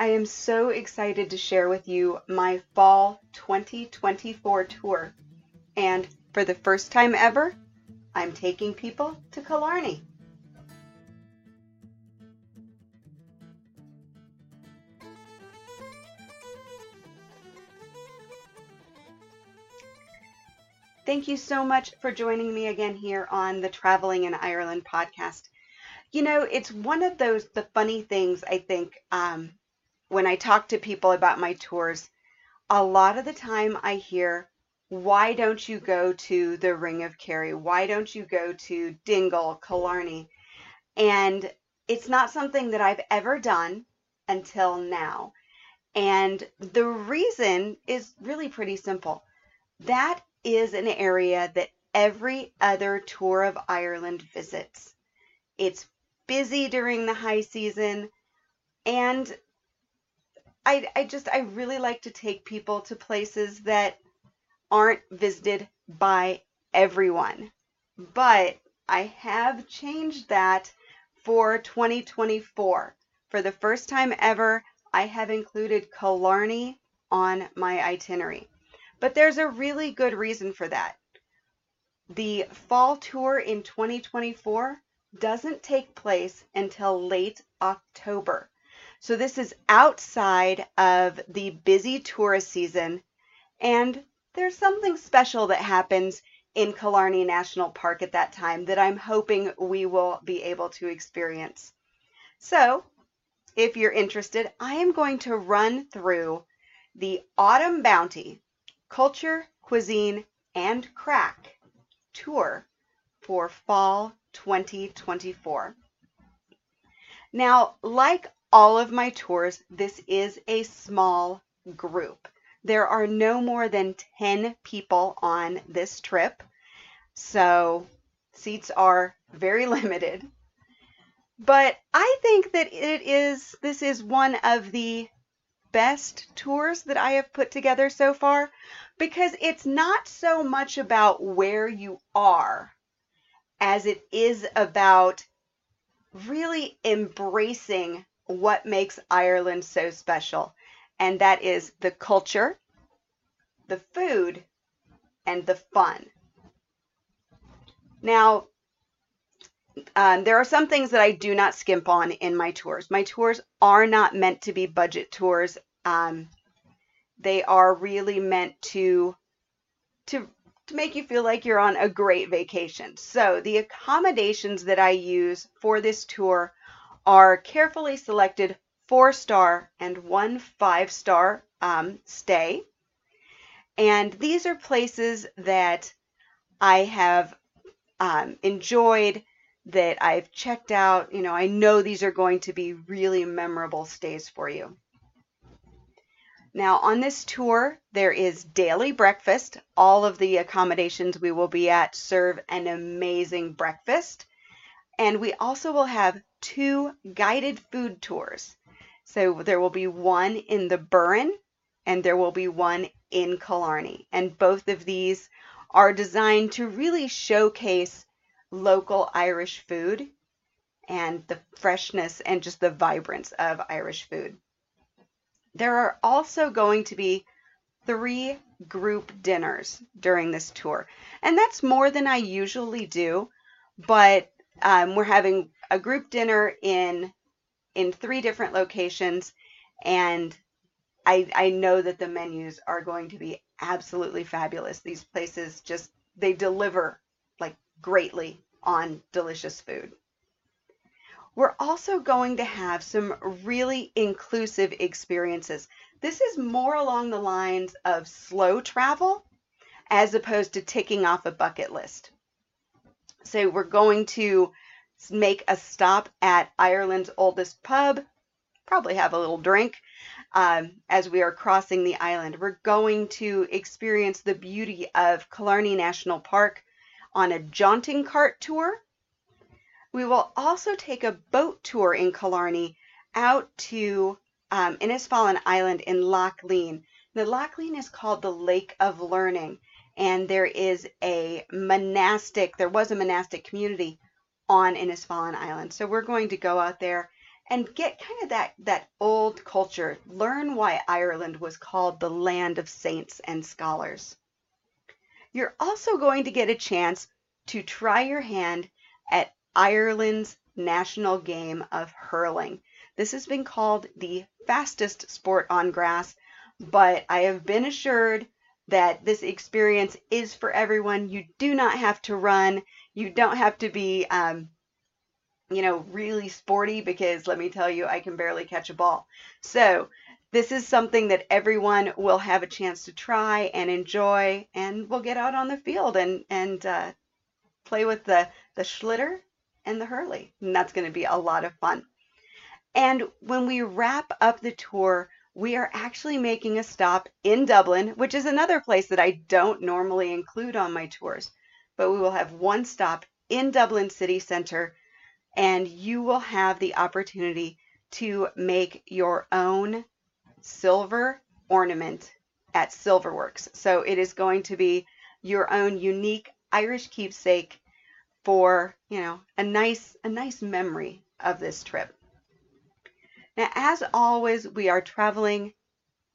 I am so excited to share with you my fall 2024 tour. And for the first time ever, I'm taking people to Killarney. Thank you so much for joining me again here on the Traveling in Ireland podcast. You know, it's one of those the funny things I think um, when I talk to people about my tours, a lot of the time I hear, why don't you go to the Ring of Kerry? Why don't you go to Dingle, Killarney? And it's not something that I've ever done until now. And the reason is really pretty simple. That is an area that every other tour of Ireland visits. It's busy during the high season and I, I just I really like to take people to places that aren't visited by everyone. But I have changed that for 2024. For the first time ever, I have included Killarney on my itinerary. But there's a really good reason for that. The fall tour in 2024 doesn't take place until late October. So this is outside of the busy tourist season, and there's something special that happens in Killarney National Park at that time that I'm hoping we will be able to experience. So, if you're interested, I am going to run through the Autumn Bounty Culture, Cuisine, and Craic tour for fall 2024. Now, like all of my tours, this is a small group. There are no more than 10 people on this trip, so seats are very limited. But I think that it is this is one of the best tours that I have put together so far because it's not so much about where you are as it is about really embracing what makes Ireland so special, and that is the culture, the food, and the fun. Now, um, there are some things that I do not skimp on in my tours. My tours are not meant to be budget tours. Um, they are really meant to to to make you feel like you're on a great vacation. So the accommodations that I use for this tour are carefully selected four star and one five star um, stay. And these are places that I have um, enjoyed, that I've checked out. You know, I know these are going to be really memorable stays for you. Now, on this tour, there is daily breakfast. All of the accommodations we will be at serve an amazing breakfast. And we also will have two guided food tours. So there will be one in the Burren and there will be one in Killarney. And both of these are designed to really showcase local Irish food and the freshness and just the vibrance of Irish food. There are also going to be three group dinners during this tour. And that's more than I usually do, but um, we're having a group dinner in in three different locations, and I I know that the menus are going to be absolutely fabulous. These places just they deliver like greatly on delicious food. We're also going to have some really inclusive experiences. This is more along the lines of slow travel as opposed to ticking off a bucket list. So we're going to make a stop at Ireland's oldest pub, probably have a little drink um, as we are crossing the island. We're going to experience the beauty of Killarney National Park on a jaunting cart tour. We will also take a boat tour in Killarney out to um, Innisfallen Island in Lough Leane. The Lough Leane is called the Lake of Learning, and there is a monastic, there was a monastic community on Innisfallen Island. So we're going to go out there and get kind of that, that old culture. Learn why Ireland was called the land of saints and scholars. You're also going to get a chance to try your hand at Ireland's national game of hurling. This has been called the fastest sport on grass, but I have been assured that this experience is for everyone. You do not have to run. You don't have to be, um, you know, really sporty because let me tell you, I can barely catch a ball. So this is something that everyone will have a chance to try and enjoy, and we'll get out on the field and and uh, play with the the sliotar and the hurley, and that's going to be a lot of fun. And when we wrap up the tour, we are actually making a stop in Dublin, which is another place that I don't normally include on my tours. But we will have one stop in Dublin City Center, and you will have the opportunity to make your own silver ornament at Silverworks. So it is going to be your own unique Irish keepsake for, you know, a nice a nice memory of this trip. Now, as always, we are traveling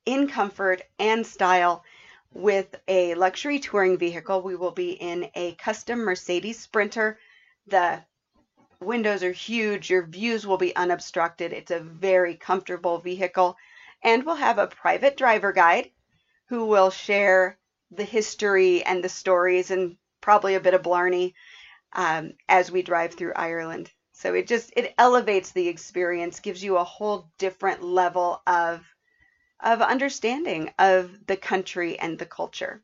in comfort and style with a luxury touring vehicle. We will be in a custom Mercedes Sprinter. The windows are huge. Your views will be unobstructed. It's a very comfortable vehicle. And we'll have a private driver guide who will share the history and the stories and probably a bit of blarney um, as we drive through Ireland. So it just it elevates the experience, gives you a whole different level of of understanding of the country and the culture.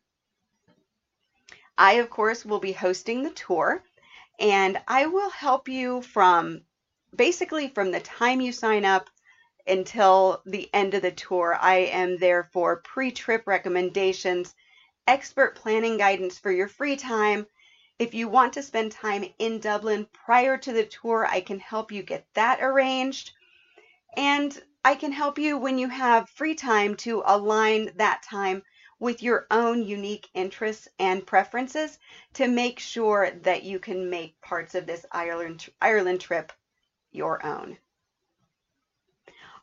I of course will be hosting the tour and I will help you from basically from the time you sign up until the end of the tour. I am there for pre-trip recommendations, expert planning guidance for your free time, if you want to spend time in Dublin prior to the tour, I can help you get that arranged. And I can help you when you have free time to align that time with your own unique interests and preferences to make sure that you can make parts of this Ireland, Ireland trip your own.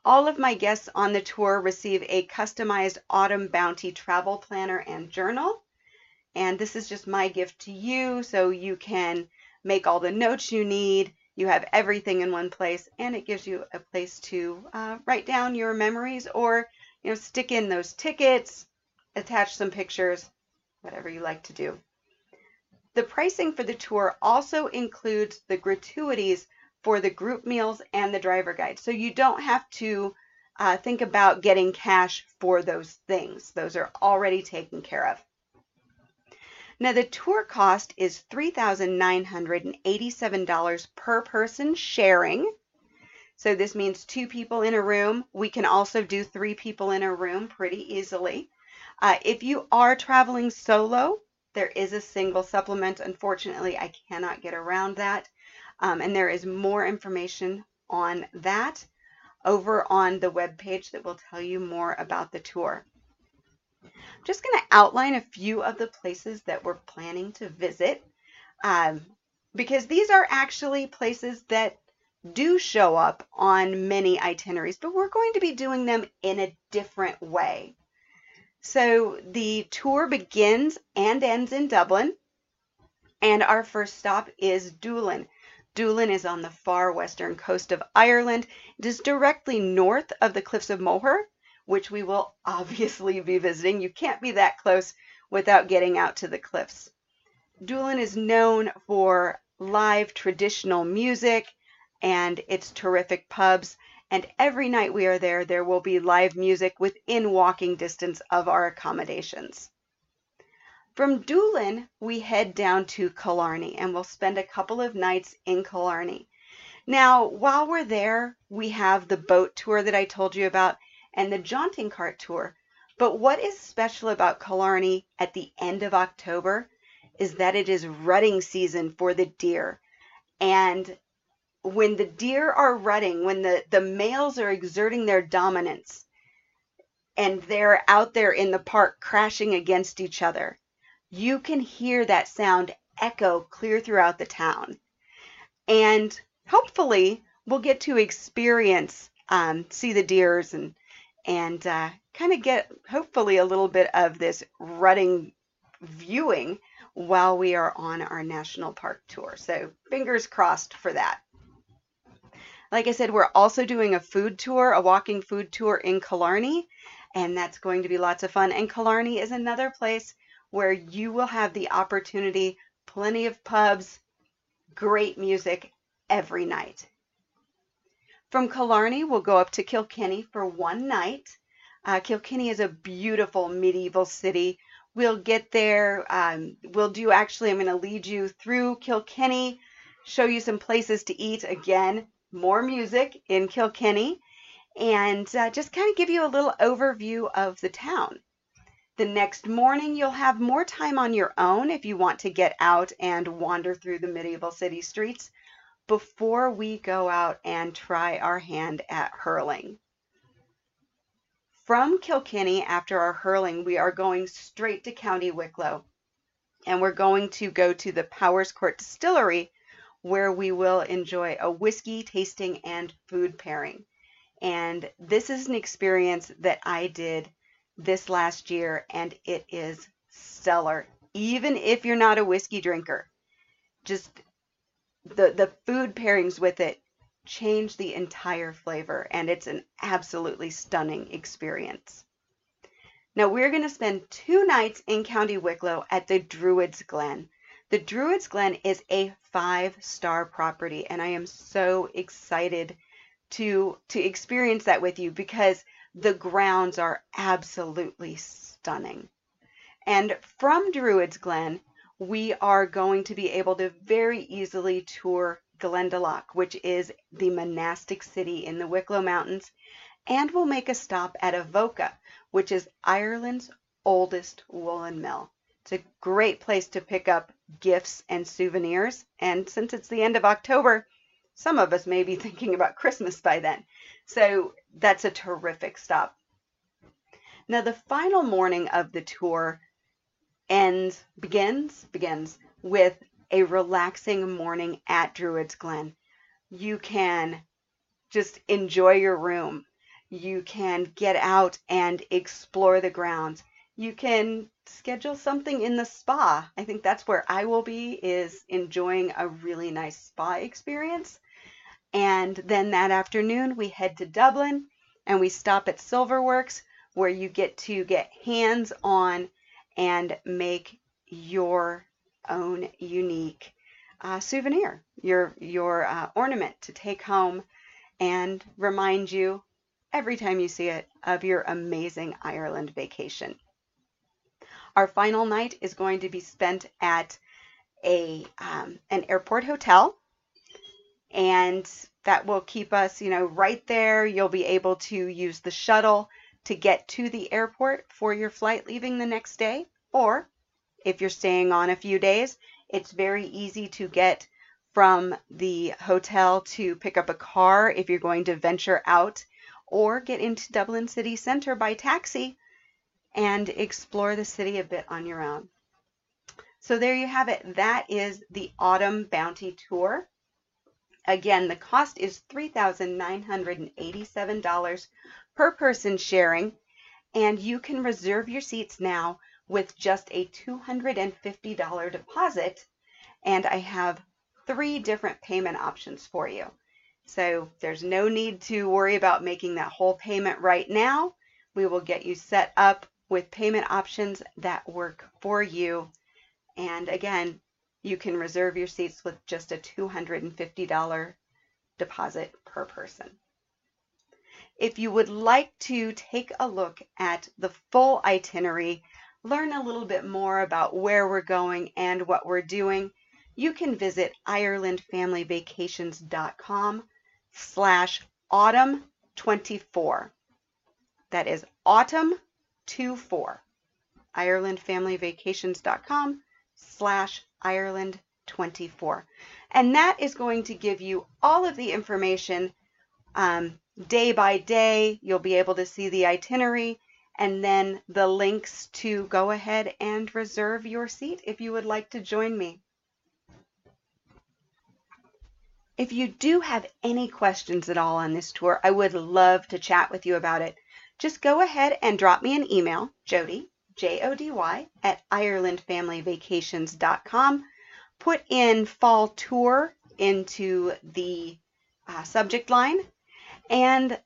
All of my guests on the tour receive a customized Autumn Bounty travel planner and journal. And this is just my gift to you so you can make all the notes you need. You have everything in one place and it gives you a place to uh, write down your memories or you know stick in those tickets, attach some pictures, whatever you like to do. The pricing for the tour also includes the gratuities for the group meals and the driver guide. So you don't have to uh, think about getting cash for those things. Those are already taken care of. Now the tour cost is $3,987 per person sharing. So this means two people in a room. We can also do three people in a room pretty easily. Uh, if you are traveling solo, there is a single supplement. Unfortunately, I cannot get around that. Um, and there is more information on that over on the web page that will tell you more about the tour. I'm just going to outline a few of the places that we're planning to visit um, because these are actually places that do show up on many itineraries, but we're going to be doing them in a different way. So the tour begins and ends in Dublin, and our first stop is Doolin. Doolin is on the far western coast of Ireland. It is directly north of the Cliffs of Moher, which we will obviously be visiting. You can't be that close without getting out to the cliffs. Doolin is known for live traditional music and its terrific pubs. And every night we are there, there will be live music within walking distance of our accommodations. From Doolin, we head down to Killarney and we'll spend a couple of nights in Killarney. Now, while we're there, we have the boat tour that I told you about and the jaunting cart tour. But what is special about Killarney at the end of October is that it is rutting season for the deer. And when the deer are rutting, when the, the males are exerting their dominance, and they're out there in the park crashing against each other, you can hear that sound echo clear throughout the town. And hopefully, we'll get to experience, um, see the deers and and uh, kind of get hopefully a little bit of this rutting viewing while we are on our national park tour. So fingers crossed for that. Like I said, we're also doing a food tour, a walking food tour in Killarney, and that's going to be lots of fun. And Killarney is another place where you will have the opportunity, plenty of pubs, great music every night. From Killarney, we'll go up to Kilkenny for one night. Uh, Kilkenny is a beautiful medieval city. We'll get there. Um, we'll do actually, I'm going to lead you through Kilkenny, show you some places to eat. Again, more music in Kilkenny, and uh, just kind of give you a little overview of the town. The next morning, you'll have more time on your own if you want to get out and wander through the medieval city streets before we go out and try our hand at hurling. From Kilkenny, after our hurling, we are going straight to County Wicklow and we're going to go to the Powerscourt Distillery where we will enjoy a whiskey tasting and food pairing. And this is an experience that I did this last year, and it is stellar. Even if you're not a whiskey drinker, just the the food pairings with it change the entire flavor, and it's an absolutely stunning experience. Now we're going to spend two nights in County Wicklow at the Druids Glen. The Druids Glen is a five-star property, and I am so excited to to experience that with you because the grounds are absolutely stunning. And from Druids Glen, we are going to be able to very easily tour Glendalough, which is the monastic city in the Wicklow Mountains, and we'll make a stop at Avoca, which is Ireland's oldest woolen mill. It's a great place to pick up gifts and souvenirs. And since it's the end of October, some of us may be thinking about Christmas by then. So that's a terrific stop. Now, the final morning of the tour ends, begins, begins with a relaxing morning at Druids Glen. You can just enjoy your room. You can get out and explore the grounds you can schedule something in the spa. I think that's where I will be is enjoying a really nice spa experience. And then that afternoon we head to Dublin and we stop at Silverworks where you get to get hands on and make your own unique uh, souvenir, your your uh, ornament to take home and remind you every time you see it of your amazing Ireland vacation. Our final night is going to be spent at a um, an airport hotel, and that will keep us, you know, right there. You'll be able to use the shuttle to get to the airport for your flight leaving the next day, or if you're staying on a few days, it's very easy to get from the hotel to pick up a car if you're going to venture out or get into Dublin city center by taxi and explore the city a bit on your own. So there you have it. That is the Autumn Bounty Tour. Again, the cost is $3,987 per person sharing, and you can reserve your seats now with just a $250 deposit. And I have three different payment options for you. So there's no need to worry about making that whole payment right now. We will get you set up with payment options that work for you. And again, you can reserve your seats with just a $250 deposit per person. If you would like to take a look at the full itinerary, learn a little bit more about where we're going and what we're doing, you can visit irelandfamilyvacations.com slash autumn 24. That is autumn 24. IrelandFamilyVacations.com slash Ireland 24. And that is going to give you all of the information um, day by day. You'll be able to see the itinerary and then the links to go ahead and reserve your seat if you would like to join me. If you do have any questions at all on this tour, I would love to chat with you about it. Just go ahead and drop me an email, Jody, J-O-D-Y, at IrelandFamilyVacations.com. Put in fall tour into the uh, subject line and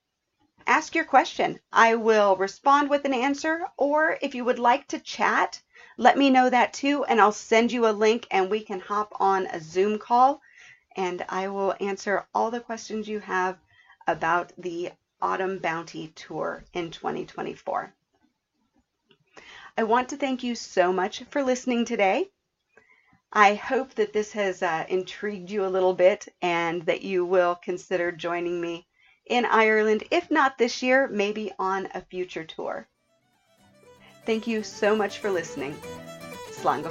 ask your question. I will respond with an answer, or if you would like to chat, let me know that too, and I'll send you a link and we can hop on a Zoom call and I will answer all the questions you have about the Autumn Bounty Tour in 2024. I want to thank you so much for listening today. I hope that this has uh, intrigued you a little bit and that you will consider joining me in Ireland, if not this year, maybe on a future tour. Thank you so much for listening. Slán